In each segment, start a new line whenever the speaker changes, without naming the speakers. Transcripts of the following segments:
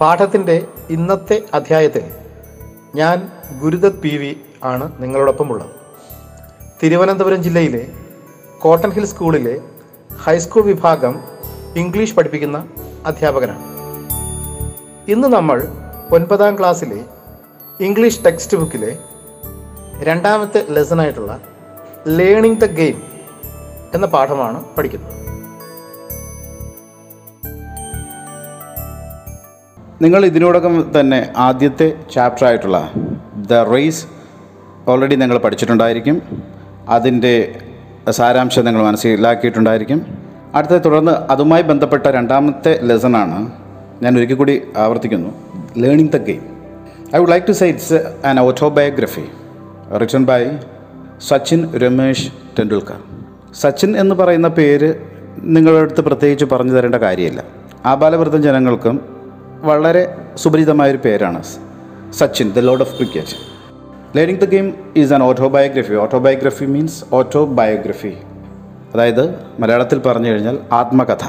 പാഠത്തിന്റെ ഇന്നത്തെ അധ്യായത്തിൽ ഞാൻ ഗുരുദത്ത് പി വി ആണ് നിങ്ങളോടൊപ്പമുള്ളത്. തിരുവനന്തപുരം ജില്ലയിലെ കോട്ടൺ ഹിൽ സ്കൂളിലെ ഹൈസ്കൂൾ വിഭാഗം ഇംഗ്ലീഷ് പഠിപ്പിക്കുന്ന അധ്യാപകനാണ്. ഇന്ന് നമ്മൾ ഒൻപതാം ക്ലാസ്സിലെ ഇംഗ്ലീഷ് ടെക്സ്റ്റ് ബുക്കിലെ രണ്ടാമത്തെ ലെസണായിട്ടുള്ള ലേണിംഗ് ദ ഗെയിം എന്ന പാഠമാണ് പഠിക്കുന്നത്.
നിങ്ങൾ ഇതിനോടകം തന്നെ ആദ്യത്തെ ചാപ്റ്റർ ആയിട്ടുള്ള ദ റേസ് ഓൾറെഡി നിങ്ങൾ പഠിച്ചിട്ടുണ്ടായിരിക്കും. അതിന്റെ സാരാംശം നിങ്ങൾ മനസ്സിലാക്കിയിട്ടുണ്ടായിരിക്കും. അടുത്ത തുടർന്ന് അതുമായി ബന്ധപ്പെട്ട രണ്ടാമത്തെ ലെസണാണ് ഞാൻ ഒരിക്കൽ കൂടി ആവർത്തിക്കുന്നു. Learning the game I would like to say it's an autobiography written by Sachin Ramesh Tendulkar Sachin എന്ന് പറയുന്ന പേര് നിങ്ങളുടെ പ്രത്യേകിച്ച് പറഞ്ഞു തരേണ്ട കാര്യമില്ല. ആബാലവൃദ്ധം ജനങ്ങൾക്കും വളരെ സുപരിചിതമായൊരു പേരാണ് Sachin the lord of cricket learning the game is an autobiography autobiography means autobiography അതായത് മലയാളത്തിൽ പറഞ്ഞു കഴിഞ്ഞാൽ ആത്മകഥ.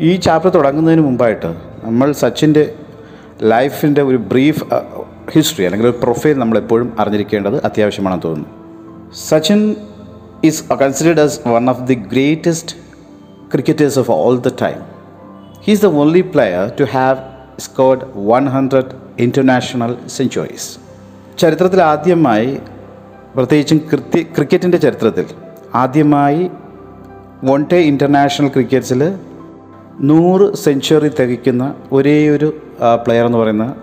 ഈ ചാപ്റ്റർ തുടങ്ങുന്നതിന് മുമ്പായിട്ട് നമ്മൾ സച്ചിന്റെ ലൈഫിന്റെ ഒരു ബ്രീഫ് ഹിസ്റ്ററി അല്ലെങ്കിൽ ഒരു പ്രൊഫൈൽ നമ്മളെപ്പോഴും അറിഞ്ഞിരിക്കേണ്ടത് അത്യാവശ്യമാണെന്ന് തോന്നുന്നു. Sachin is considered as one of the greatest cricketers of all the time he's the only player to to have scored 100 international centuries. ചരിത്രത്തിൽ ആദ്യമായി പ്രത്യേകിച്ചും കൃത്യ ക്രിക്കറ്റിന്റെ ചരിത്രത്തിൽ ആദ്യമായി വൺ ഡേ ഇന്റർനാഷണൽ ക്രിക്കറ്റ്സിൽ നൂറ് സെഞ്ച്വറി തികയ്ക്കുന്ന ഒരേ ഒരു പ്ലെയർ എന്ന് പറയുന്ന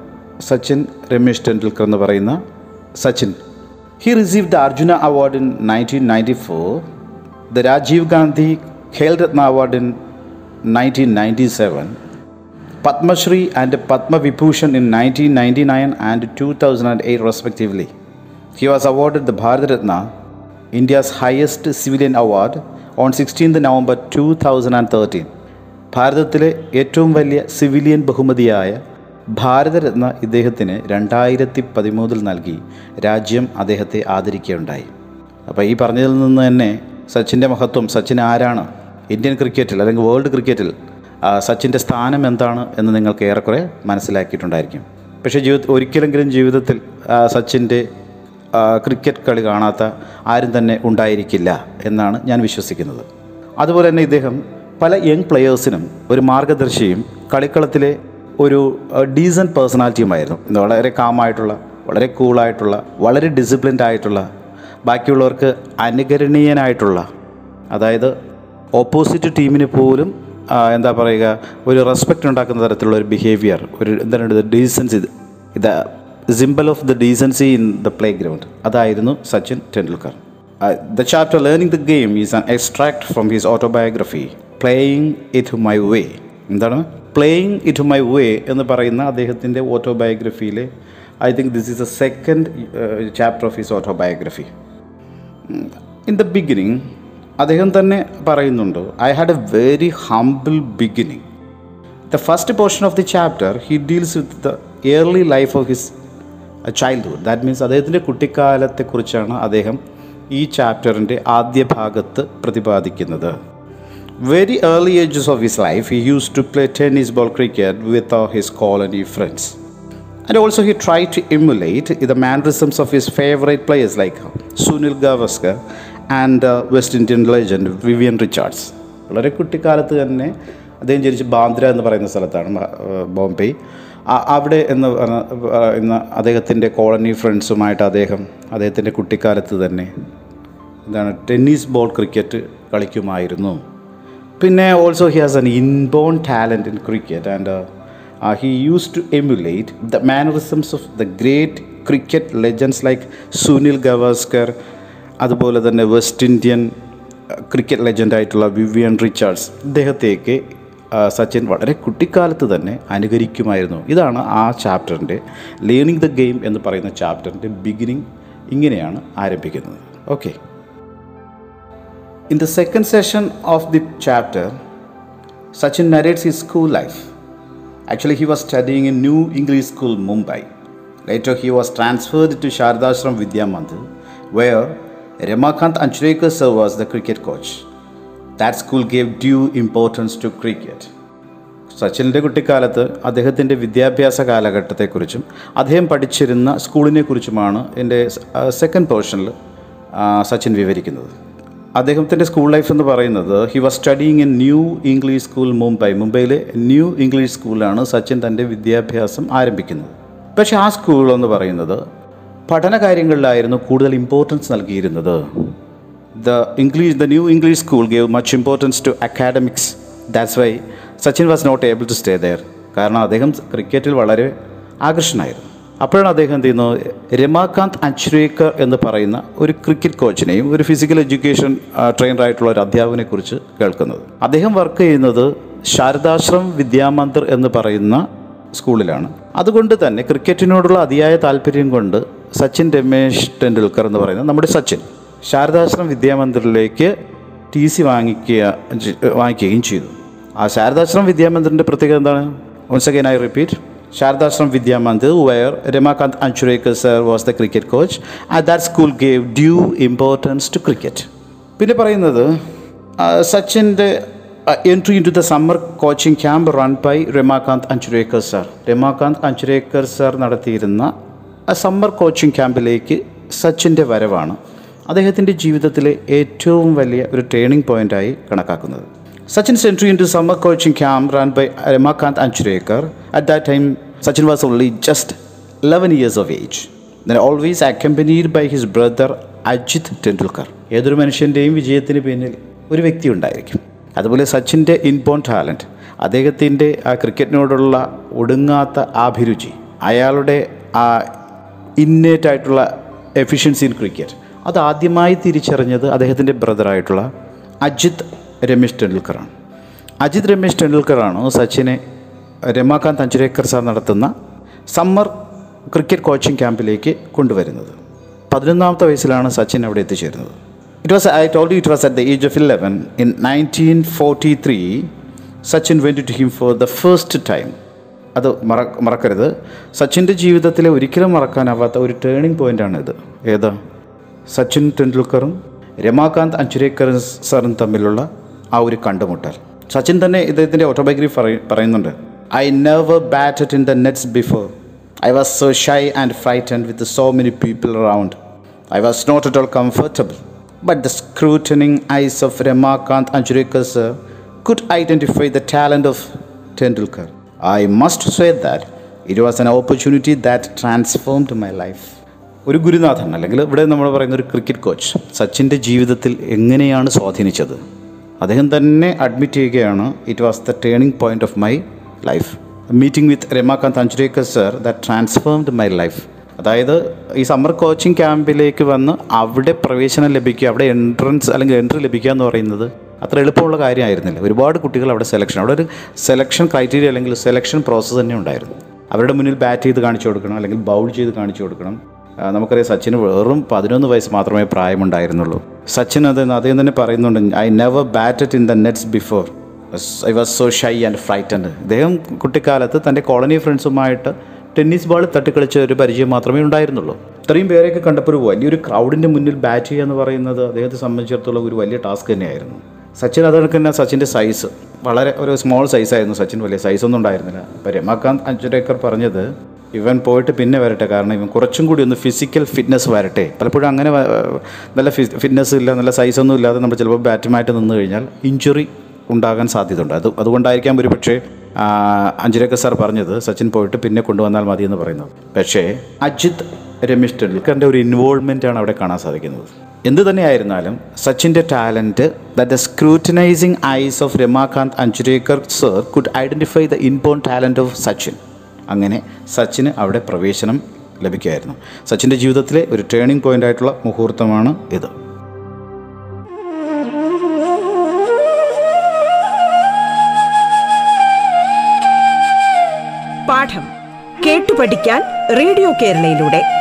സച്ചിൻ രമേശ് ടെണ്ടുൽക്കർ എന്ന് പറയുന്ന Sachin. He receive the Arjuna award in nineteen ninety four the Rajiv Gandhi Khel Ratna award in 1997, Padma Shri and Padma Vibhushan in 1999 and 2008 respectively. He was awarded the Bharat Ratna, India's highest civilian award, on 16th November 2013. ഭാരതത്തിലെ ഏറ്റവും വലിയ civilian ബഹുമതിയായ ഭാരതരത്ന ഇദ്ദേഹത്തിന് രണ്ടായിരത്തി പതിമൂന്നിൽ നൽകി രാജ്യം അദ്ദേഹത്തെ ആദരിക്കുകയുണ്ടായി അപ്പോൾ ഈ പറഞ്ഞതിൽ നിന്ന് തന്നെ സച്ചിന്റെ മഹത്വം സച്ചിൻ ആരാണ് ഇന്ത്യൻ ക്രിക്കറ്റിൽ അല്ലെങ്കിൽ വേൾഡ് ക്രിക്കറ്റിൽ സച്ചിന്റെ സ്ഥാനം എന്താണ് എന്ന് നിങ്ങൾക്ക് ഏറെക്കുറെ മനസ്സിലാക്കിയിട്ടുണ്ടായിരിക്കും. പക്ഷേ ജീവിത ഒരിക്കലെങ്കിലും ജീവിതത്തിൽ സച്ചിന്റെ ക്രിക്കറ്റ് കളി കാണാത്ത ആരും തന്നെ ഉണ്ടായിരിക്കില്ല എന്നാണ് ഞാൻ വിശ്വസിക്കുന്നത്. അതുപോലെ തന്നെ ഇദ്ദേഹം പല യങ് പ്ലെയേഴ്സിനും ഒരു മാർഗദർശിയും കളിക്കളത്തിലെ ഒരു ഡീസന്റ് പേഴ്സണാലിറ്റിയുമായിരുന്നു വളരെ കാമായിട്ടുള്ള വളരെ കൂളായിട്ടുള്ള വളരെ ഡിസിപ്ലിൻഡ് ആയിട്ടുള്ള ബാക്കിയുള്ളവർക്ക് അനുകരണീയനായിട്ടുള്ള അതായത് ഓപ്പോസിറ്റ് ടീമിന് പോലും എന്താ പറയുക ഒരു റെസ്പെക്റ്റ് ഉണ്ടാക്കുന്ന തരത്തിലുള്ള ഒരു ബിഹേവിയർ ഒരു എന്താണ് ഡീസൻസി ഇത് simple of the decency in the playground അതായിരുന്നു Sachin Tendulkar. The chapter learning the game is an extract from his autobiography playing it my way എന്താണ്? പ്ലേയിങ് ഇറ്റ് മൈ വേ എന്ന് പറയുന്ന അദ്ദേഹത്തിന്റെ ഓട്ടോബയോഗ്രഫിയിലെ I think this is a second chapter of his autobiography in the beginning അദ്ദേഹം തന്നെ പറയുന്നുണ്ട് I had a very humble beginning the first portion of the chapter he deals with the early life of his childhood that means അദ്ദേഹത്തിന്റെ കുട്ടിക്കാലത്തെക്കുറിച്ചാണ് അദ്ദേഹം ഈ ചാപ്റ്ററിന്റെ ആദ്യ ഭാഗത്ത് പ്രതിപാദിക്കുന്നത്. Very early ages of his life he use to play tennis ball cricket with his colony friends and also he try to emulate the mannerisms of his favorite players like Sunil Gavaskar and West Indian legend Vivian Richards വളരെ കുട്ടിക്കാലത്ത് തന്നെ അദ്ദേഹം ജനിച്ച് ബാന്ദ്ര എന്ന് പറയുന്ന സ്ഥലത്താണ് ബോംബെ. അവിടെ എന്ന് പറഞ്ഞ അദ്ദേഹത്തിന്റെ കോളനി ഫ്രണ്ട്സുമായിട്ട് അദ്ദേഹം അദ്ദേഹത്തിന്റെ കുട്ടിക്കാലത്ത് തന്നെ എന്താണ് ടെന്നീസ് ബോൾ ക്രിക്കറ്റ് കളിക്കുമായിരുന്നു. പിന്നെ also he has an inborn talent in cricket and he use to emulate the mannerisms of the great cricket legends like Sunil Gavaskar അതുപോലെ തന്നെ വെസ്റ്റ് ഇന്ത്യൻ ക്രിക്കറ്റ് ലെജൻഡായിട്ടുള്ള വിവിയൻ റിച്ചാർഡ്സ് ഇദ്ദേഹത്തേക്ക് സച്ചിൻ വളരെ കുട്ടിക്കാലത്ത് തന്നെ അനുകരിക്കുമായിരുന്നു. ഇതാണ് ആ ചാപ്റ്ററിന്റെ ലേണിംഗ് ദ ഗെയിം എന്ന് പറയുന്ന ചാപ്റ്ററിന്റെ ബിഗിനിങ് ഇങ്ങനെയാണ് ആരംഭിക്കുന്നത്. Okay in the second session of the chapter Sachin narrates his school life actually he was studying in New English School Mumbai later he was transferred to Sharadashram Vidyamandir where Ramakant Anchurekar sir was the cricket coach. That school gave due importance to cricket. സച്ചിന്റെ കുട്ടിക്കാലത്ത് അദ്ദേഹത്തിന്റെ വിദ്യാഭ്യാസ കാലഘട്ടത്തെക്കുറിച്ചും അദ്ദേഹം പഠിച്ചിരുന്ന സ്കൂളിനെ കുറിച്ചുമാണ് എന്റെ second പോർഷനിൽ സച്ചിൻ വിവരിക്കുന്നത് അദ്ദേഹത്തിന്റെ സ്കൂൾ ലൈഫ് എന്ന് പറയുന്നത് he was studying in New English School Mumbai മുംബൈയിലെ ന്യൂ ഇംഗ്ലീഷ് സ്കൂളിലാണ് സച്ചിൻ തന്റെ വിദ്യാഭ്യാസം ആരംഭിക്കുന്നത് പക്ഷേ ആ സ്കൂൾ എന്ന് പറയുന്നത് പഠന കാര്യങ്ങളിലായിരുന്നു കൂടുതൽ ഇമ്പോർട്ടൻസ് നൽകിയിരുന്നത്. The English the new English school gave much importance to academics that's why Sachin was not able to stay there കാരണം അദ്ദേഹം ക്രിക്കറ്റിൽ വളരെ ആകർഷണമായിരുന്നു അപ്പോഴാണ് അദ്ദേഹം എന്ത് ചെയ്യുന്നത്? രമാകാന്ത് അച്രേക്കർ എന്ന് പറയുന്ന ഒരു ക്രിക്കറ്റ് കോച്ചിനെയും ഒരു ഫിസിക്കൽ എഡ്യൂക്കേഷൻ ട്രെയിനറായിട്ടുള്ള ഒരു അധ്യാപകനെ കുറിച്ച് കേൾക്കുന്നത്. അദ്ദേഹം വർക്ക് ചെയ്യുന്നത് ശാരദാശ്രം വിദ്യാമന്ദിർ എന്ന് പറയുന്ന സ്കൂളിലാണ് അതുകൊണ്ട് തന്നെ ക്രിക്കറ്റിനോടുള്ള അതിയായ താല്പര്യം കൊണ്ട് സച്ചിൻ രമേശ് ടെണ്ടുൽക്കർ എന്ന് പറയുന്നത് നമ്മുടെ സച്ചിൻ. ശാരദാശ്രം വിദ്യാമന്ദിറിലേക്ക് ടി സി വാങ്ങിക്കുക വാങ്ങിക്കുകയും ചെയ്തു. ആ ശാരദാശ്രം വിദ്യാമന്ദിറിന്റെ പ്രത്യേകത എന്താണ്? Once again I repeat Sharadashram Vidyamandir where Ramakant Achrekar sir was the cricket coach and that school gave due importance to cricket പിന്നെ പറയുന്നത് സച്ചിന്റെ entry into the summer coaching camp run by Ramakant Achrekar sir Ramakant Achrekar sir നടത്തിയിരുന്ന summer coaching ക്യാമ്പിലേക്ക് സച്ചിന്റെ വരവാണ് അദ്ദേഹത്തിന്റെ ജീവിതത്തിലെ ഏറ്റവും വലിയ ഒരു ടേണിംഗ് പോയിന്റായി കണക്കാക്കുന്നത്. Sachin entry into summer coaching camp run by Ramakant Achrekar. At that time Sachin was only just eleven years of age always accompanied by his brother Ajit Tendulkar. ഏതൊരു മനുഷ്യന്റെയും വിജയത്തിന് പിന്നിൽ ഒരു വ്യക്തി ഉണ്ടായിരിക്കും. അതുപോലെ സച്ചിന്റെ ഇൻബോൺ ടാലന്റ് അദ്ദേഹത്തിന്റെ ആ ക്രിക്കറ്റിനോടുള്ള ഒടുങ്ങാത്ത അഭിരുചി അയാളുടെ ആ ഇന്നേറ്റ് ആയിട്ടുള്ള എഫിഷ്യൻസി ഇൻ ക്രിക്കറ്റ് അത് ആദ്യമായി തിരിച്ചറിഞ്ഞത് അദ്ദേഹത്തിന്റെ ബ്രദറായിട്ടുള്ള അജിത് രമേശ് ടെണ്ടുൽക്കറാണ്. അജിത് രമേശ് ടെണ്ടുൽക്കറാണ് സച്ചിനെ രമാകാന്ത് അഞ്ചുരേക്കർ സാർ നടത്തുന്ന സമ്മർ ക്രിക്കറ്റ് കോച്ചിങ് ക്യാമ്പിലേക്ക് കൊണ്ടുവരുന്നത്. പതിനൊന്നാമത്തെ വയസ്സിലാണ് സച്ചിൻ അവിടെ എത്തിച്ചേരുന്നത്. It was I told it was at the age of eleven in nineteen forty three Sachin went to him for the first time അത് മറ മറക്കരുത്. സച്ചിന്റെ ജീവിതത്തിലെ ഒരിക്കലും മറക്കാനാവാത്ത ഒരു ടേണിംഗ് പോയിന്റാണ് ഇത് ഏതാ? സച്ചിൻ ടെണ്ടുൽക്കറും രമാകാന്ത് അഞ്ചുരേക്കർ സാറും തമ്മിലുള്ള ആ ഒരു കണ്ടുമുട്ടൽ. സച്ചിൻ തന്നെ ഇദ്ദേഹത്തിന്റെ ഓട്ടോബയോഗ്രഫി പറയ പറയുന്നുണ്ട്. I never batted in the nets before I was so shy and frightened with so many people around I was not at all comfortable but the scrutinising eyes of Ramakant Achrekar sir could identify the talent of of Tendulkar. Must say that it was was opportunity that that transformed my life. ഒരു ഗുരുനാഥൻ അല്ലെങ്കിൽ ഇവിടെ നമ്മൾ പറയുന്ന ഒരു cricket coach സച്ചിന്റെ ജീവിതത്തിൽ എങ്ങനെയാണ് സ്വാധീനിച്ചത് അദ്ദേഹം തന്നെ അഡ്മിറ്റ് ചെയ്യുകയാണ് it was the turning point of my life meeting with Ramakant Achrekar sir that transformed my life അതായത് ഈ സമ്മർ കോച്ചിങ് ക്യാമ്പിലേക്ക് വന്ന് അവിടെ പ്രവേശനം ലഭിക്കുക അവിടെ എൻട്രൻസ് അല്ലെങ്കിൽ എൻട്രി ലഭിക്കുക എന്ന് പറയുന്നത് അത്ര എളുപ്പമുള്ള കാര്യമായിരുന്നില്ല. ഒരുപാട് കുട്ടികൾ അവിടെ സെലക്ഷൻ അവിടെ ഒരു സെലക്ഷൻ ക്രൈറ്റീരിയ അല്ലെങ്കിൽ സെലക്ഷൻ പ്രോസസ്സ് തന്നെ ഉണ്ടായിരുന്നു. അവരുടെ മുന്നിൽ ബാറ്റ് ചെയ്ത് കാണിച്ചു കൊടുക്കണം അല്ലെങ്കിൽ ബൗൾ ചെയ്ത് കാണിച്ചു കൊടുക്കണം. നമുക്കറിയാം സച്ചിന് വെറും പതിനൊന്ന് വയസ്സ് മാത്രമേ പ്രായമുണ്ടായിരുന്നുള്ളൂ. സച്ചിൻ അത് അദ്ദേഹം തന്നെ പറയുന്നുണ്ട് I never batted in the nets before I was so shy and frightened അദ്ദേഹം കുട്ടിക്കാലത്ത് തന്റെ കോളനി ഫ്രണ്ട്സുമായിട്ട് ടെന്നീസ് ബോൾ തട്ടിക്കളിച്ച ഒരു പരിചയം മാത്രമേ ഉണ്ടായിരുന്നുള്ളൂ. ഇത്രയും പേരെയൊക്കെ കണ്ടപ്പോൾ ഒരു വലിയൊരു ക്രൗഡിന്റെ മുന്നിൽ ബാറ്റ് ചെയ്യുക എന്ന് പറയുന്നത് അദ്ദേഹത്തെ സംബന്ധിച്ചിടത്തോളം ഒരു വലിയ ടാസ്ക് തന്നെയായിരുന്നു. സച്ചിൻ അതുകണക്ക് തന്നെ സച്ചിന്റെ സൈസ് വളരെ ഒരു സ്മോൾ സൈസായിരുന്നു സച്ചിൻ വലിയ സൈസൊന്നും ഉണ്ടായിരുന്നില്ല. അപ്പോൾ രമാകാന്ത് അഞ്ചുരേക്കർ പറഞ്ഞത് ഇവൻ പോയിട്ട് പിന്നെ വരട്ടെ കാരണം ഇവൻ കുറച്ചും കൂടി ഒന്ന് ഫിസിക്കൽ ഫിറ്റ്നസ് വരട്ടെ. പലപ്പോഴും അങ്ങനെ നല്ല ഫിറ്റ്നസ് ഇല്ല നല്ല സൈസൊന്നും ഇല്ലാതെ നമ്മൾ ചിലപ്പോൾ ബാറ്റുമായിട്ട് നിന്ന് കഴിഞ്ഞാൽ ഇഞ്ചുറി ഉണ്ടാകാൻ സാധ്യതയുണ്ട്. അത് അതുകൊണ്ടായിരിക്കാം ഒരു പക്ഷേ അഞ്ചുരേക്കർ സാർ പറഞ്ഞത് സച്ചിൻ പോയിട്ട് പിന്നെ കൊണ്ടുവന്നാൽ മതി എന്ന് പറയുന്നത്. പക്ഷേ അജിത് രമേശ് ടെണ്ടുൽക്കറിന്റെ ഒരു ആണ് അവിടെ കാണാൻ സാധിക്കുന്നത്. എന്ത് തന്നെയായിരുന്നാലും സച്ചിന്റെ talent that the scrutinising eyes of Ramakant Achrekar sir could identify the inborn talent of Sachin. അങ്ങനെ സച്ചിന് അവിടെ പ്രവേശനം ലഭിക്കുമായിരുന്നു സച്ചിന്റെ ജീവിതത്തിലെ ഒരു ടേണിംഗ് പോയിന്റ് ആയിട്ടുള്ള മുഹൂർത്തമാണ് ഇത്.
പാഠം കേട്ടു പഠിക്കാൻ റേഡിയോ കേരളയിലൂടെ.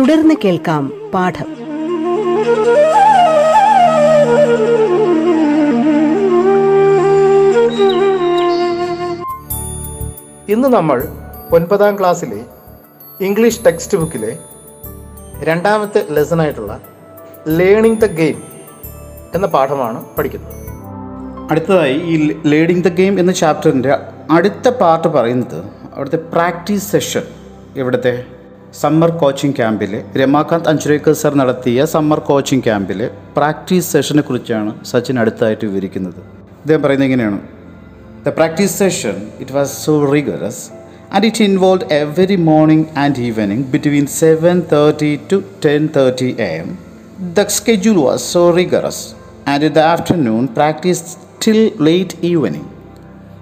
തുടർന്ന് കേൾക്കാം പാഠം.
ഇന്ന് നമ്മൾ ഒൻപതാം ക്ലാസ്സിലെ ഇംഗ്ലീഷ് ടെക്സ്റ്റ് ബുക്കിലെ രണ്ടാമത്തെ ലെസണായിട്ടുള്ള ലേണിംഗ് ദ ഗെയിം എന്ന പാഠമാണ് പഠിക്കുന്നത്.
അടുത്തതായി ഈ ലേണിംഗ് ദ ഗെയിം എന്ന ചാപ്റ്ററിന്റെ അടുത്ത പാർട്ട് പറയുന്നത് അവിടുത്തെ പ്രാക്ടീസ് സെഷൻ ഇവിടുത്തെ സമ്മർ കോച്ചിംഗ് ക്യാമ്പിലെ രമാകാന്ത് അഞ്ചുരേക്കർ സർ നടത്തിയ സമ്മർ കോച്ചിംഗ് ക്യാമ്പിലെ പ്രാക്ടീസ് സെഷനെ കുറിച്ചാണ് സച്ചിൻ അടുത്തായിട്ട് വിവരിക്കുന്നത് ഇദ്ദേഹം പറയുന്നത് ഇങ്ങനെയാണ് The practice session, it was so rigorous and it involved every morning and evening between 7:30 to 10:30 am. The schedule was so rigorous and in the afternoon practice till late evening.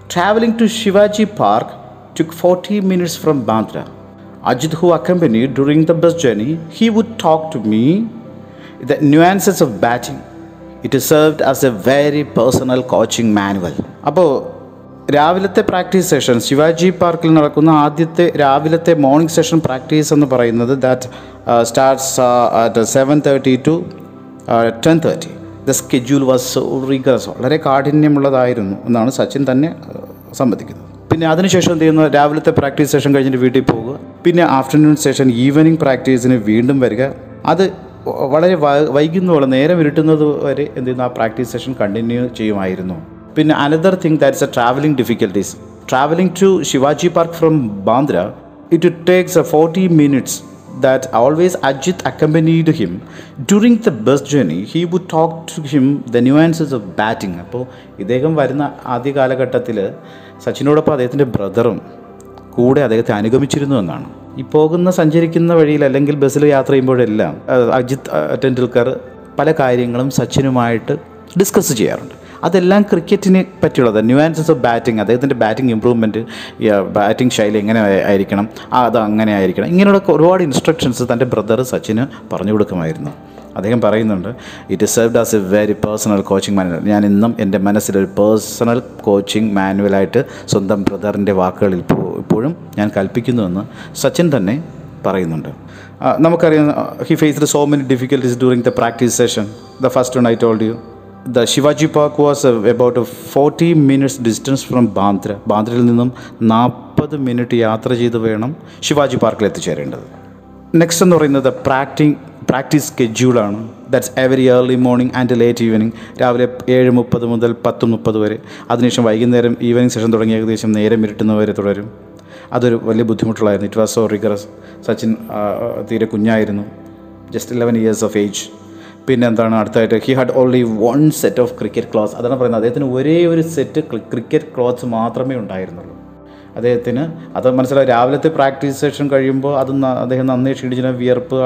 Traveling to Shivaji Park took 40 minutes from Bandra. Ajit, who accompanied during the bus journey, he would talk to me the nuances of batting. It served as a very personal coaching manual. അപ്പോൾ രാവിലത്തെ practice session Shivaji പാർക്കിൽ നടക്കുന്ന ആദ്യത്തെ രാവിലത്തെ morning session practice എന്ന് പറയുന്നത് that starts at seven thirty to ten thirty the schedule was so വളരെ കാഠിന്യമുള്ളതായിരുന്നു എന്നാണ് സച്ചിൻ തന്നെ uh, സമ്മതിക്കുന്നത് പിന്നെ അതിനുശേഷം എന്ത് ചെയ്യുന്നത് രാവിലത്തെ പ്രാക്ടീസ് സെഷൻ കഴിഞ്ഞിട്ട് വീട്ടിൽ പോകുക. പിന്നെ ആഫ്റ്റർനൂൺ സെഷൻ ഈവനിങ് പ്രാക്ടീസിന് വീണ്ടും വരിക. അത് വളരെ വൈകുന്നോളം നേരം ഇരുട്ടുന്നത് വരെ എന്ത് ചെയ്യുന്നു? ആ പ്രാക്ടീസ് സെഷൻ കണ്ടിന്യൂ ചെയ്യുമായിരുന്നു. പിന്നെ another thing that's a travelling difficulties travelling to Shivaji Park from Bandra it takes a forty minutes always always Ajit accompanied him. During the bus journey. He would talk to him the nuances of batting അപ്പോൾ ഇദ്ദേഹം വരുന്ന ആദ്യ കാലഘട്ടത്തിൽ സച്ചിനോടൊപ്പം അദ്ദേഹത്തിന്റെ ബ്രദറും കൂടെ അദ്ദേഹത്തെ അനുഗമിച്ചിരുന്നു എന്നാണ്. ഈ പോകുന്ന സഞ്ചരിക്കുന്ന വഴിയിൽ അല്ലെങ്കിൽ ബസ്സിൽ യാത്ര ചെയ്യുമ്പോഴെല്ലാം അജിത് ടെൻഡുൽക്കർ പല കാര്യങ്ങളും സച്ചിനുമായിട്ട് ഡിസ്കസ് ചെയ്യാറുണ്ട്. അതെല്ലാം ക്രിക്കറ്റിനെ പറ്റിയുള്ളത് ന്യൂആൻസസ് ഓഫ് ബാറ്റിംഗ് അദ്ദേഹത്തിന്റെ ബാറ്റിംഗ് ഇമ്പ്രൂവ്മെന്റ് ബാറ്റിംഗ് ശൈലി എങ്ങനെ ആയിരിക്കണം അത് അങ്ങനെ ആയിരിക്കണം ഇങ്ങനെയുള്ള ഒരുപാട് ഇൻസ്ട്രക്ഷൻസ് തന്റെ ബ്രദർ സച്ചിന് പറഞ്ഞു കൊടുക്കുമായിരുന്നു. അദ്ദേഹം പറയുന്നുണ്ട് it served as a very personal coaching manual ഞാൻ ഇന്നും എന്റെ മനസ്സിലൊരു പേഴ്സണൽ കോച്ചിങ് മാനുവലായിട്ട് സ്വന്തം ബ്രദറിന്റെ വാക്കുകളിൽ ഇപ്പോഴും ഞാൻ കൽപ്പിക്കുന്നുവെന്ന് സച്ചിൻ തന്നെ പറയുന്നുണ്ട്. നമുക്കറിയാം he faced so many difficulties during the practice session the first night told you the Shivaji Park was about forty minutes distance from Bandra ബാന്ദ്രയിൽ നിന്നും നാൽപ്പത് മിനിറ്റ് യാത്ര ചെയ്ത് വേണം ശിവാജി പാർക്കിൽ എത്തിച്ചേരേണ്ടത്. നെക്സ്റ്റ് എന്ന് പറയുന്നത് പ്രാക്ടിങ് practice സ്കെഡ്യൂളാണ്. That's every early morning and late evening രാവിലെ ഏഴ് മുപ്പത് മുതൽ പത്ത് മുപ്പത് വരെ. അതിനുശേഷം വൈകുന്നേരം ഈവനിങ് സെഷൻ തുടങ്ങി ഏകദേശം നേരം ഇരുട്ടുന്നവരെ തുടരും. അതൊരു വലിയ ബുദ്ധിമുട്ടുള്ളായിരുന്നു it was so rigorous Sachin തീരെ കുഞ്ഞായിരുന്നു. Just eleven years of age പിന്നെ എന്താണ് അടുത്തായിട്ട്? He had only one set of cricket clothes അതാണ് പറയുന്നത്. അദ്ദേഹത്തിന് ഒരേ ഒരു സെറ്റ് ക്രിക്കറ്റ് ക്ലോത്ത്സ് മാത്രമേ ഉണ്ടായിരുന്നുള്ളൂ. അദ്ദേഹത്തിന്. അത് മനസ്സിലായി രാവിലത്തെ പ്രാക്ടീസ് സെഷൻ കഴിയുമ്പോൾ അത് അദ്ദേഹം നന്നേ ക്ഷീണിച്ചിരുന്ന വിയർപ്പ്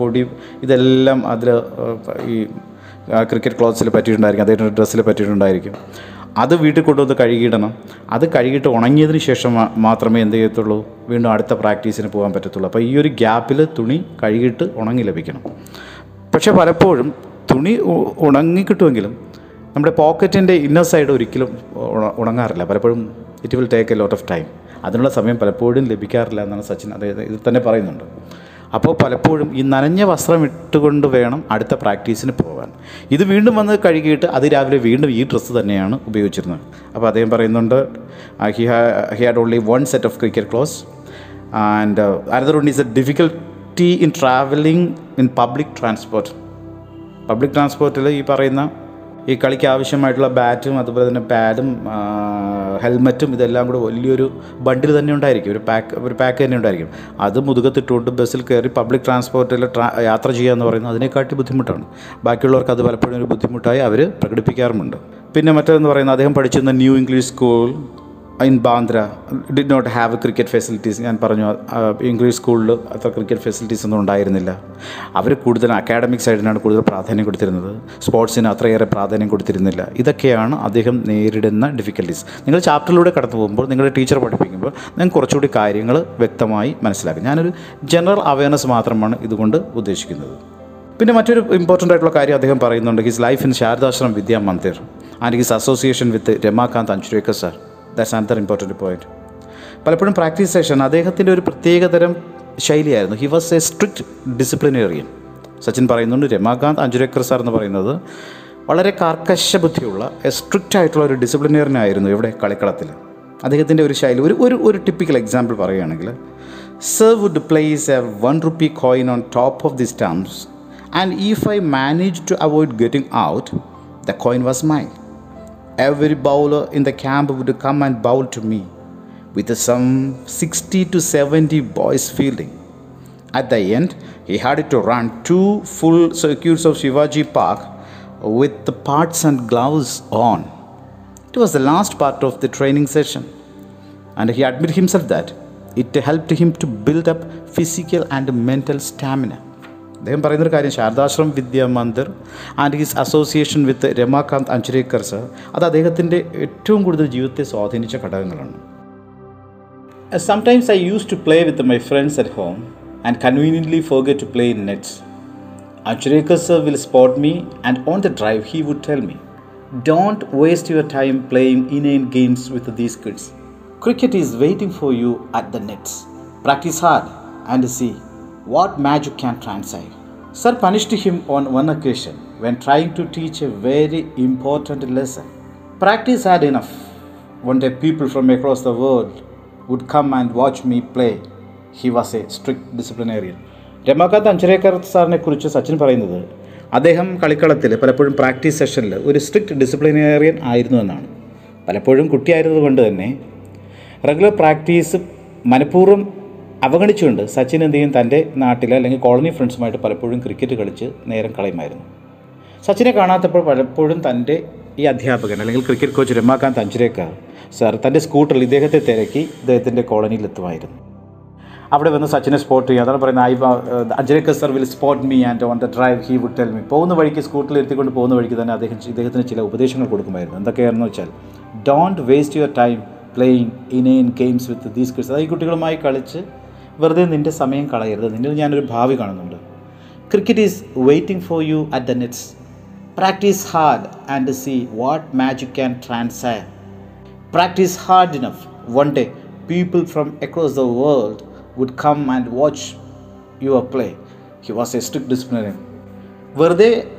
പൊടി ഇതെല്ലാം അതിൽ ഈ ക്രിക്കറ്റ് ക്ലോത്ത്സിൽ പറ്റിയിട്ടുണ്ടായിരിക്കും. അദ്ദേഹത്തിന്റെ ഡ്രസ്സിൽ പറ്റിയിട്ടുണ്ടായിരിക്കും. അത് വീട്ടിൽ കൊണ്ടുവന്ന് കഴുകിയിടണം. അത് കഴുകിയിട്ട് ഉണങ്ങിയതിന് ശേഷം മാത്രമേ എന്ത് ചെയ്യത്തുള്ളൂ? വീണ്ടും അടുത്ത പ്രാക്ടീസിന് പോകാൻ പറ്റത്തുള്ളൂ. അപ്പോൾ ഈ ഒരു ഗ്യാപ്പിൽ തുണി കഴുകിയിട്ട് ഉണങ്ങി ലഭിക്കണം. പക്ഷേ പലപ്പോഴും തുണി ഉണങ്ങിക്കിട്ടുമെങ്കിലും ഉണങ്ങി കിട്ടുമെങ്കിലും നമ്മുടെ പോക്കറ്റിന്റെ ഇന്നർ സൈഡ് ഒരിക്കലും ഉണങ്ങാറില്ല. പലപ്പോഴും it will take a lot of time അതിനുള്ള സമയം പലപ്പോഴും ലഭിക്കാറില്ല എന്നാണ് സച്ചിൻ അതായത് ഇത് തന്നെ പറയുന്നുണ്ട്. അപ്പോൾ പലപ്പോഴും ഈ നനഞ്ഞ വസ്ത്രം ഇട്ടുകൊണ്ട് വേണം അടുത്ത പ്രാക്ടീസിന് പോകാൻ. ഇത് വീണ്ടും വന്ന് കഴുകിയിട്ട് അത് രാവിലെ വീണ്ടും ഈ ഡ്രസ്സ് തന്നെയാണ് ഉപയോഗിച്ചിരുന്നത്. അപ്പോൾ അദ്ദേഹം പറയുന്നുണ്ട് he he had only one set of cricket clothes and another one is a difficulty in travelling in public transport public ട്രാൻസ്പോർട്ടിൽ ഈ പറയുന്ന ഈ കളിക്ക് ആവശ്യമായിട്ടുള്ള ബാറ്റും അതുപോലെ തന്നെ പാഡും ഹെൽമറ്റും ഇതെല്ലാം കൂടെ വലിയൊരു ബണ്ടിൽ തന്നെ ഉണ്ടായിരിക്കും. ഒരു പാക്ക് ഒരു പാക്ക് തന്നെ ഉണ്ടായിരിക്കും. അത് മുതുകത്തിട്ടുകൊണ്ട് ബസ്സിൽ കയറി പബ്ലിക് ട്രാൻസ്പോർട്ടിൽ ട്രാ യാത്ര ചെയ്യുക എന്ന് പറയുന്നത് അതിനെക്കാട്ടി ബുദ്ധിമുട്ടാണ്. ബാക്കിയുള്ളവർക്ക് അത് പലപ്പോഴും ഒരു ബുദ്ധിമുട്ടായി അവർ പ്രകടിപ്പിക്കാറുമുണ്ട്. പിന്നെ മറ്റേതെന്ന് പറയുന്നത് അദ്ദേഹം പഠിച്ചിരുന്ന new English school in Bandra did not have cricket facilities ഞാൻ പറഞ്ഞു ഇംഗ്ലീഷ് സ്കൂളിൽ അത്ര ക്രിക്കറ്റ് ഫെസിലിറ്റീസ് ഒന്നും ഉണ്ടായിരുന്നില്ല. അവർ കൂടുതൽ അക്കാഡമിക് സൈഡിനാണ് കൂടുതൽ പ്രാധാന്യം കൊടുത്തിരുന്നത്. സ്പോർട്സിന് അത്രയേറെ പ്രാധാന്യം കൊടുത്തിരുന്നില്ല. ഇതൊക്കെയാണ് അദ്ദേഹം നേരിടുന്ന ഡിഫിക്കൽട്ടീസ് നിങ്ങൾ ചാപ്റ്ററിലൂടെ കടന്നു പോകുമ്പോൾ നിങ്ങളുടെ ടീച്ചർ പഠിപ്പിക്കുമ്പോൾ നിങ്ങൾക്ക് കുറച്ചുകൂടി കാര്യങ്ങൾ വ്യക്തമായി മനസ്സിലാക്കും. ഞാനൊരു ജനറൽ അവയർനെസ് മാത്രമാണ് ഇതുകൊണ്ട് ഉദ്ദേശിക്കുന്നത്. പിന്നെ മറ്റൊരു ഇമ്പോർട്ടന്റ് ആയിട്ടുള്ള കാര്യം അദ്ദേഹം പറയുന്നുണ്ട്. His life in Sharadashram Vidya Mandir and his association with Ramakant Achrekar sir that's another important point പലപ്പോഴും പ്രാക്ടീസ് സെഷൻ അദ്ദേഹത്തിന്റെ ഒരു പ്രത്യേകതരം ശൈലിയായിരുന്നു. He was a strict disciplinarian Sachin പറയുന്നുണ്ട് രമാകാന്ത് അഞ്ചുരേക്കർ സാർ എന്ന് പറയുന്നത് വളരെ കാർക്കശ ബുദ്ധിയുള്ള എ സ്ട്രിക്റ്റ് ആയിട്ടുള്ള ഒരു ഡിസിപ്ലിനേറിനായിരുന്നു ഇവിടെ കളിക്കളത്തിൽ. അദ്ദേഹത്തിന്റെ ഒരു ശൈലി ഒരു ഒരു ഒരു ടിപ്പിക്കൽ എക്സാമ്പിൾ പറയുകയാണെങ്കിൽ sir would place a one rupee coin on top of the stumps and if I manage to avoid getting out the coin was mine Every bowler in the camp would come and bowl to me with some 60 to 70 boys fielding. At the end, he had to run two full circuits of Shivaji Park with the parts and gloves on. It was the last part of the training session, and he admitted himself that it helped him to build up physical and mental stamina. അദ്ദേഹം പറയുന്നൊരു കാര്യം Sharadashram Vidya Mandir and his association with Ramakant Achrekar sir അത് അദ്ദേഹത്തിന്റെ ഏറ്റവും കൂടുതൽ ജീവിതത്തെ സ്വാധീനിച്ച ഘടകങ്ങളാണ്. Sometimes I use to play with my friends at home and conveniently forget to play in nets Achrekar sir will spot me and on the drive he would tell me don't waste your time playing in an games with these kids cricket is waiting for you at the nets practice hard and see what magic can transpire. Sir punished him on one occasion when trying to teach a very important lesson. Practice had enough. One day, people from across the world would come and watch me play. He was a strict disciplinarian. Ramakant Achrekar സാറിനെ കുറിച്ച് സച്ചിൻ പറയുന്നത് അദ്ദേഹം കളിക്കളത്തിൽ പലപ്പോഴും practice സെഷനിൽ ഒരു strict disciplinarian ആയിരുന്നു എന്നാണ് പലപ്പോഴും കുട്ടിയായിരുന്നതുകൊണ്ട് തന്നെ റെഗുലർ പ്രാക്ടീസ് മനഃപൂർവം അവഗണിച്ചുകൊണ്ട് സച്ചിൻ എന്ത് ചെയ്യും? തന്റെ നാട്ടിലെ അല്ലെങ്കിൽ കോളനി ഫ്രണ്ട്സുമായിട്ട് പലപ്പോഴും ക്രിക്കറ്റ് കളിച്ച് നേരം കളയുമായിരുന്നു. സച്ചിനെ കാണാത്തപ്പോൾ പലപ്പോഴും തന്റെ ഈ അധ്യാപകൻ അല്ലെങ്കിൽ cricket coach Ramakant Achrekar sir തന്റെ സ്കൂട്ടറിൽ ഇദ്ദേഹത്തെ തിരക്കി ഇദ്ദേഹത്തിന്റെ കോളനിയിൽ എത്തുമായിരുന്നു. അവിടെ വന്ന് സച്ചിനെ സ്പോട്ട് ചെയ്യുക അതാണ് പറയുന്നത് I Achrekar sir will spot me and on the drive he would tell me പോകുന്ന വഴിക്ക് സ്കൂട്ടറിൽ എത്തിക്കൊണ്ട് പോകുന്ന വഴിക്ക് തന്നെ അദ്ദേഹം ഇദ്ദേഹത്തിന് ചില ഉപദേശങ്ങൾ കൊടുക്കുമായിരുന്നു. എന്തൊക്കെയാണെന്ന് വെച്ചാൽ don't waste your time playing in games with these kids അതായത് ഈ കുട്ടികളുമായി കളിച്ച് വെറുതെ നിന്റെ സമയം കളയരുത്. നിന്നിൽ ഞാനൊരു ഭാവി കാണുന്നുണ്ട്. Cricket is waiting for you at the nets practice hard and see what magic can ട്രാൻസാ practice hard enough one day people from across the world would come and watch you uh play he was a strict disciplinary വെറുതെ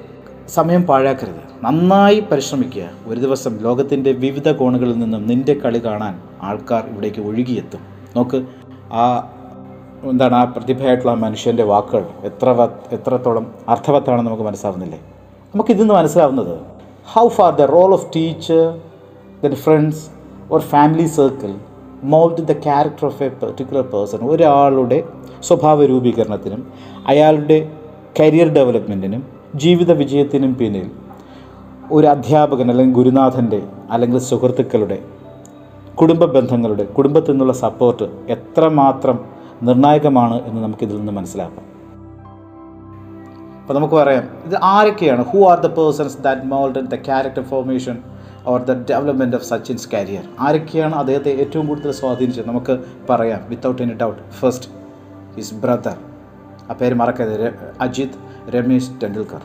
സമയം പാഴാക്കരുത്. നന്നായി പരിശ്രമിക്കുക. ഒരു ദിവസം ലോകത്തിന്റെ വിവിധ കോണുകളിൽ നിന്നും നിന്റെ കളി കാണാൻ ആൾക്കാർ ഇവിടേക്ക് ഒഴുകിയെത്തും. നോക്ക് ആ എന്താണ് ആ പ്രതിഭയായിട്ടുള്ള ആ മനുഷ്യന്റെ വാക്കുകൾ എത്ര എത്രത്തോളം അർത്ഥവത്താണെന്ന് നമുക്ക് മനസ്സിലാവുന്നില്ലേ? നമുക്ക് ഇതിൽ നിന്ന് മനസ്സിലാവുന്നത് how far the role of teacher then friends or family circle mould the character of a particular person ഒരാളുടെ സ്വഭാവ രൂപീകരണത്തിനും അയാളുടെ കരിയർ ഡെവലപ്മെന്റിനും ജീവിത വിജയത്തിനും പിന്നിൽ ഒരു അധ്യാപകൻ അല്ലെങ്കിൽ ഗുരുനാഥന്റെ അല്ലെങ്കിൽ സുഹൃത്തുക്കളുടെ കുടുംബ ബന്ധങ്ങളുടെ കുടുംബത്തിൽ നിന്നുള്ള സപ്പോർട്ട് എത്രമാത്രം നിർണായകമാണ് എന്ന് നമുക്കിതിൽ നിന്ന് മനസ്സിലാക്കാം. അപ്പോൾ നമുക്ക് പറയാം ഇത് ആരൊക്കെയാണ്? Who are the persons that mould the character formation or the development of Sachin's career ആരൊക്കെയാണ് അദ്ദേഹത്തെ ഏറ്റവും കൂടുതൽ സ്വാധീനിച്ചത്? നമുക്ക് പറയാം without any doubt first his brother ആ പേര് മറക്കരുത്. അജിത് രമേശ് ടെണ്ടുൽക്കർ.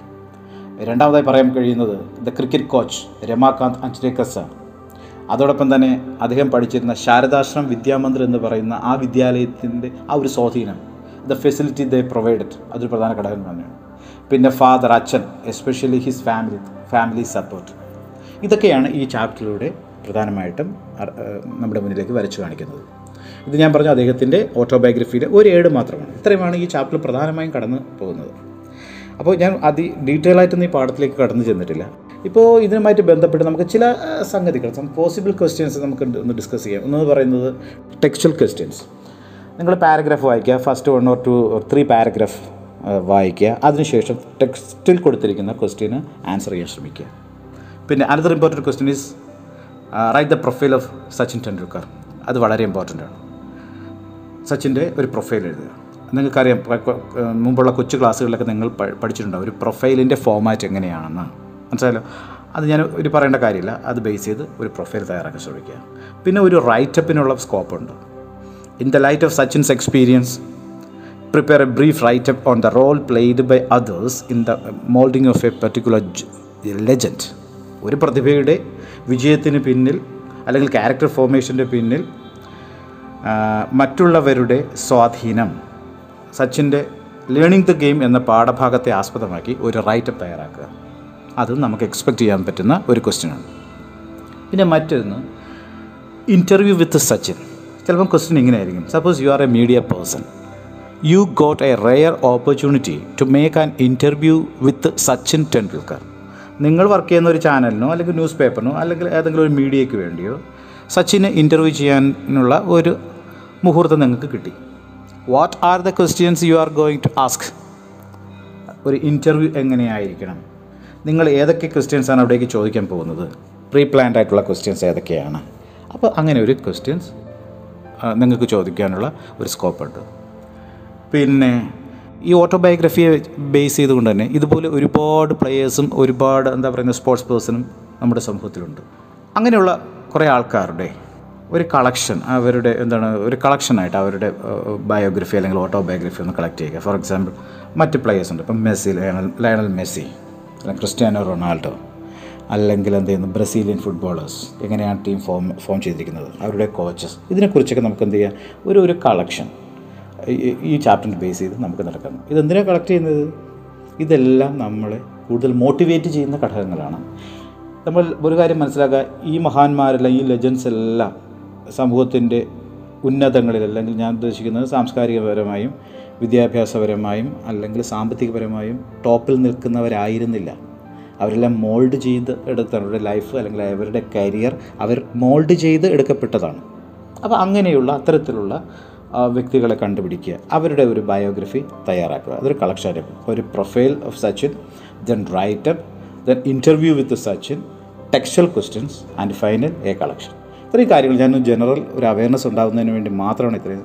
രണ്ടാമതായി പറയാൻ കഴിയുന്നത് the cricket coach Ramakant Achrekar sir അതോടൊപ്പം തന്നെ അദ്ദേഹം പഠിച്ചിരുന്ന ശാരദാശ്രം വിദ്യാമന്ദിർ എന്ന് പറയുന്ന ആ വിദ്യാലയത്തിന്റെ ആ ഒരു സ്വാധീനം ദ ഫെസിലിറ്റി ദേ പ്രൊവൈഡഡ് അതൊരു പ്രധാന ഘടകം തന്നെയാണ്. പിന്നെ ഫാദർ അച്ഛൻ especially his family family support ഇതൊക്കെയാണ് ഈ ചാപ്റ്ററിലൂടെ പ്രധാനമായിട്ടും നമ്മുടെ മുന്നിലേക്ക് വരച്ചു കാണിക്കുന്നത്. ഇത് ഞാൻ പറഞ്ഞു അദ്ദേഹത്തിന്റെ ഓട്ടോബയോഗ്രഫിയിലെ ഒരു ഏട് മാത്രമാണ്. ഇത്രയുമാണ് ഈ ചാപ്റ്റർ പ്രധാനമായും കടന്നു പോകുന്നത്. അപ്പോൾ ഞാൻ അതി ഡീറ്റെയിൽ ആയിട്ടൊന്നും ഈ പാഠത്തിലേക്ക് കടന്നു ചെന്നിട്ടില്ല. ഇപ്പോൾ ഇതിനുമായിട്ട് ബന്ധപ്പെട്ട് നമുക്ക് ചില സംഗതികൾ പോസിബിൾ ക്വസ്റ്റ്യൻസ് നമുക്ക് ഒന്ന് ഡിസ്കസ് ചെയ്യാം. ഒന്ന് പറയുന്നത് ടെക്സ്റ്റൽ ക്വസ്റ്റ്യൻസ് നിങ്ങൾ പാരഗ്രാഫ് വായിക്കുക. First one or two or three paragraph വായിക്കുക. അതിനുശേഷം ടെക്സ്റ്റിൽ കൊടുത്തിരിക്കുന്ന ക്വസ്റ്റ്യന് ആൻസർ ചെയ്യാൻ ശ്രമിക്കുക. പിന്നെ another important question is write the profile of Sachin Tendulkar അത് വളരെ ഇമ്പോർട്ടന്റ് ആണ്. സച്ചിന്റെ ഒരു പ്രൊഫൈൽ എഴുതുക. നിങ്ങൾക്കറിയാം മുമ്പുള്ള കൊച്ചു ക്ലാസ്സുകളിലൊക്കെ നിങ്ങൾ പഠിച്ചിട്ടുണ്ടാവും. ഒരു പ്രൊഫൈലിന്റെ ഫോമാറ്റ് എങ്ങനെയാണെന്ന് മനസ്സിലായല്ലോ? അത് ഞാൻ ഒരു പറയേണ്ട കാര്യമില്ല. അത് ബേസ് ചെയ്ത് ഒരു പ്രൊഫൈൽ തയ്യാറാക്കാൻ ശ്രമിക്കുക. പിന്നെ ഒരു റൈറ്റപ്പിനുള്ള സ്കോപ്പുണ്ട് in the light of Sachin's experience prepare a brief write-up on the role played by others in the moulding of a particular legend ഒരു പ്രതിഭയുടെ വിജയത്തിന് പിന്നിൽ അല്ലെങ്കിൽ ക്യാരക്ടർ ഫോർമേഷന്റെ പിന്നിൽ മറ്റുള്ളവരുടെ സ്വാധീനം. സച്ചിന്റെ ലേണിംഗ് ദ ഗെയിം എന്ന പാഠഭാഗത്തെ ആസ്പദമാക്കി ഒരു റൈറ്റപ്പ് തയ്യാറാക്കുക. അത് നമുക്ക് എക്സ്പെക്റ്റ് ചെയ്യാൻ പറ്റുന്ന ഒരു ക്വസ്റ്റ്യനാണ് പിന്നെ മറ്റൊന്ന് ഇന്റർവ്യൂ വിത്ത് സച്ചിൻ ചിലപ്പം ക്വസ്റ്റ്യൻ ഇങ്ങനെ ആയിരിക്കും suppose you are a media person you got a rare opportunity to make an interview with Sachin Tendulkar നിങ്ങൾ വർക്ക് ചെയ്യുന്ന ഒരു ചാനലിനോ അല്ലെങ്കിൽ ന്യൂസ് പേപ്പറിനോ അല്ലെങ്കിൽ ഏതെങ്കിലും ഒരു മീഡിയയ്ക്ക് വേണ്ടിയോ സച്ചിനെ ഇന്റർവ്യൂ ചെയ്യാനുള്ള ഒരു മുഹൂർത്തം നിങ്ങൾക്ക് കിട്ടി. What are the questions you are going to ask ഒരു ഇന്റർവ്യൂ എങ്ങനെയായിരിക്കണം? നിങ്ങൾ ഏതൊക്കെ ക്വസ്റ്റ്യൻസാണ് അവിടേക്ക് ചോദിക്കാൻ പോകുന്നത്? പ്രീ പ്ലാൻഡ് ആയിട്ടുള്ള ക്വസ്റ്റ്യൻസ് ഏതൊക്കെയാണ്? അപ്പോൾ അങ്ങനെ ഒരു ക്വസ്റ്റ്യൻസ് നിങ്ങൾക്ക് ചോദിക്കാനുള്ള ഒരു സ്കോപ്പുണ്ട് പിന്നെ ഈ ഓട്ടോബയോഗ്രഫിയെ ബേസ് ചെയ്തുകൊണ്ട് തന്നെ ഇതുപോലെ ഒരുപാട് പ്ലെയേഴ്സും ഒരുപാട് എന്താ പറയുന്നത് സ്പോർട്സ് പേഴ്സണും നമ്മുടെ സമൂഹത്തിലുണ്ട്. അങ്ങനെയുള്ള കുറേ ആൾക്കാരുടെ ഒരു കളക്ഷൻ അവരുടെ എന്താണ് ഒരു കളക്ഷനായിട്ട് അവരുടെ ബയോഗ്രഫി അല്ലെങ്കിൽ ഓട്ടോബയോഗ്രഫി ഒന്ന് കളക്ട് ചെയ്യുക. ഫോർ എക്സാമ്പിൾ മറ്റ് പ്ലെയേഴ്സ് ഉണ്ട്. ഇപ്പം Messi Lionel Lionel Messi. Cristiano Ronaldo അല്ലെങ്കിൽ എന്ത് ചെയ്യുന്നു? ബ്രസീലിയൻ ഫുട്ബോളേഴ്സ് എങ്ങനെയാണ് ടീം ഫോം ഫോം ചെയ്തിരിക്കുന്നത്? അവരുടെ കോച്ചസ് ഇതിനെക്കുറിച്ചൊക്കെ നമുക്ക് എന്ത് ചെയ്യാം? ഒരു ഒരു കളക്ഷൻ ഈ- ചാപ്റ്ററിന് ബേസ് ചെയ്ത് നമുക്ക് നടക്കണം ഇതെന്തിനാണ് കളക്ട് ചെയ്യുന്നത്? ഇതെല്ലാം നമ്മളെ കൂടുതൽ മോട്ടിവേറ്റ് ചെയ്യുന്ന ഘടകങ്ങളാണ്. നമ്മൾ ഒരു കാര്യം മനസ്സിലാക്കുക. ഈ മഹാന്മാരെല്ലാം ഈ ലെജൻസ് എല്ലാം സമൂഹത്തിന്റെ ഉന്നതങ്ങളിൽ അല്ലെങ്കിൽ ഞാൻ ഉദ്ദേശിക്കുന്നത് സാംസ്കാരികപരമായും വിദ്യാഭ്യാസപരമായും അല്ലെങ്കിൽ സാമ്പത്തികപരമായും ടോപ്പിൽ നിൽക്കുന്നവരായിരുന്നില്ല. അവരെല്ലാം മോൾഡ് ചെയ്ത് എടുത്താണ് അവരുടെ ലൈഫ് അല്ലെങ്കിൽ അവരുടെ കരിയർ അവർ മോൾഡ് ചെയ്ത് എടുക്കപ്പെട്ടതാണ്. അപ്പോൾ അങ്ങനെയുള്ള അത്തരത്തിലുള്ള വ്യക്തികളെ കണ്ടുപിടിക്കുക. അവരുടെ ഒരു ബയോഗ്രഫി തയ്യാറാക്കുക. അതൊരു കളക്ഷൻ ഒരു profile of Sachin then writer then interview with Sachin textual questions and final a collection ഇത്രയും കാര്യങ്ങൾ ഞാൻ ജനറൽ ഒരു അവയർനെസ് ഉണ്ടാകുന്നതിന് വേണ്ടി മാത്രമാണ് ഇത്രയും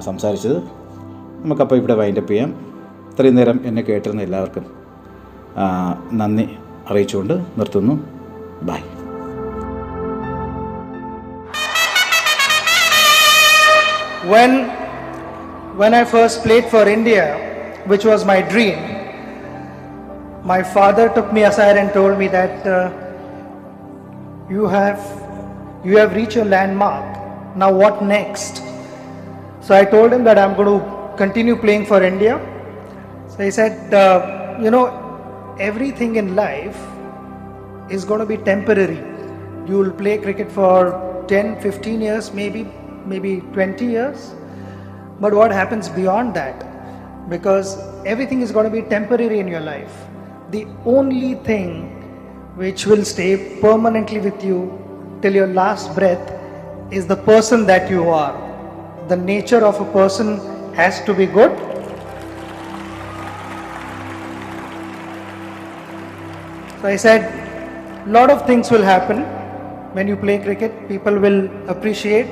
സംസാരിച്ചത്. നമുക്കപ്പോൾ ഇവിടെ വൈൻഡപ്പ് ചെയ്യാം ഇത്രയും നേരം എന്നെ കേട്ടിരുന്ന എല്ലാവർക്കും നന്ദി അറിയിച്ചുകൊണ്ട് നിർത്തുന്നു bye
when when I first played for India, which was my dream, my father took me aside and told me that uh, you have you have reached your landmark. Now what next? So I told him that I'm going to continue playing for India. So he said, uh, you know, everything in life is going to be temporary. You will play cricket for 10, 15 years, maybe, maybe 20 years. But what happens beyond that? Because everything is going to be temporary in your life. The only thing which will stay permanently with you till your last breath is the person that you are. The nature of a person has to be good So I said, lot of things will happen when you play cricket. People will appreciate,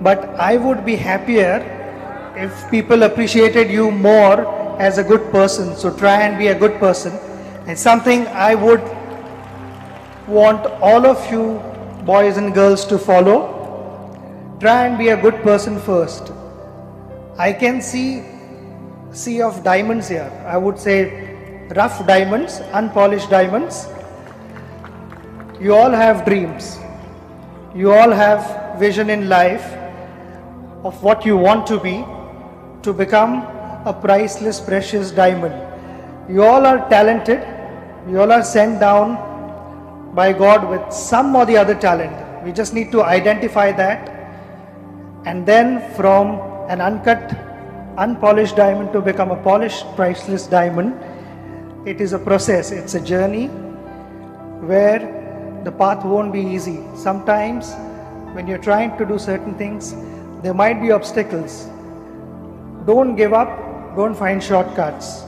but I would be happier if people appreciated you more as a good person. So try and be a good person. It's something I would want all of you boys and girls to follow. Try and be a good person first. I can see sea of diamonds here. I would say rough diamonds, unpolished diamonds. You all have dreams. You all have vision in life of what you want to be to become a priceless, precious diamond. You all are talented. You all are sent down by God with some or the other talent. We just need to identify that and then from an uncut, unpolished diamond to become a polished, priceless diamond. It is a process, it's a journey where the path won't be easy. Sometimes, when you're trying to do certain things, there might be obstacles. Don't give up, don't find shortcuts.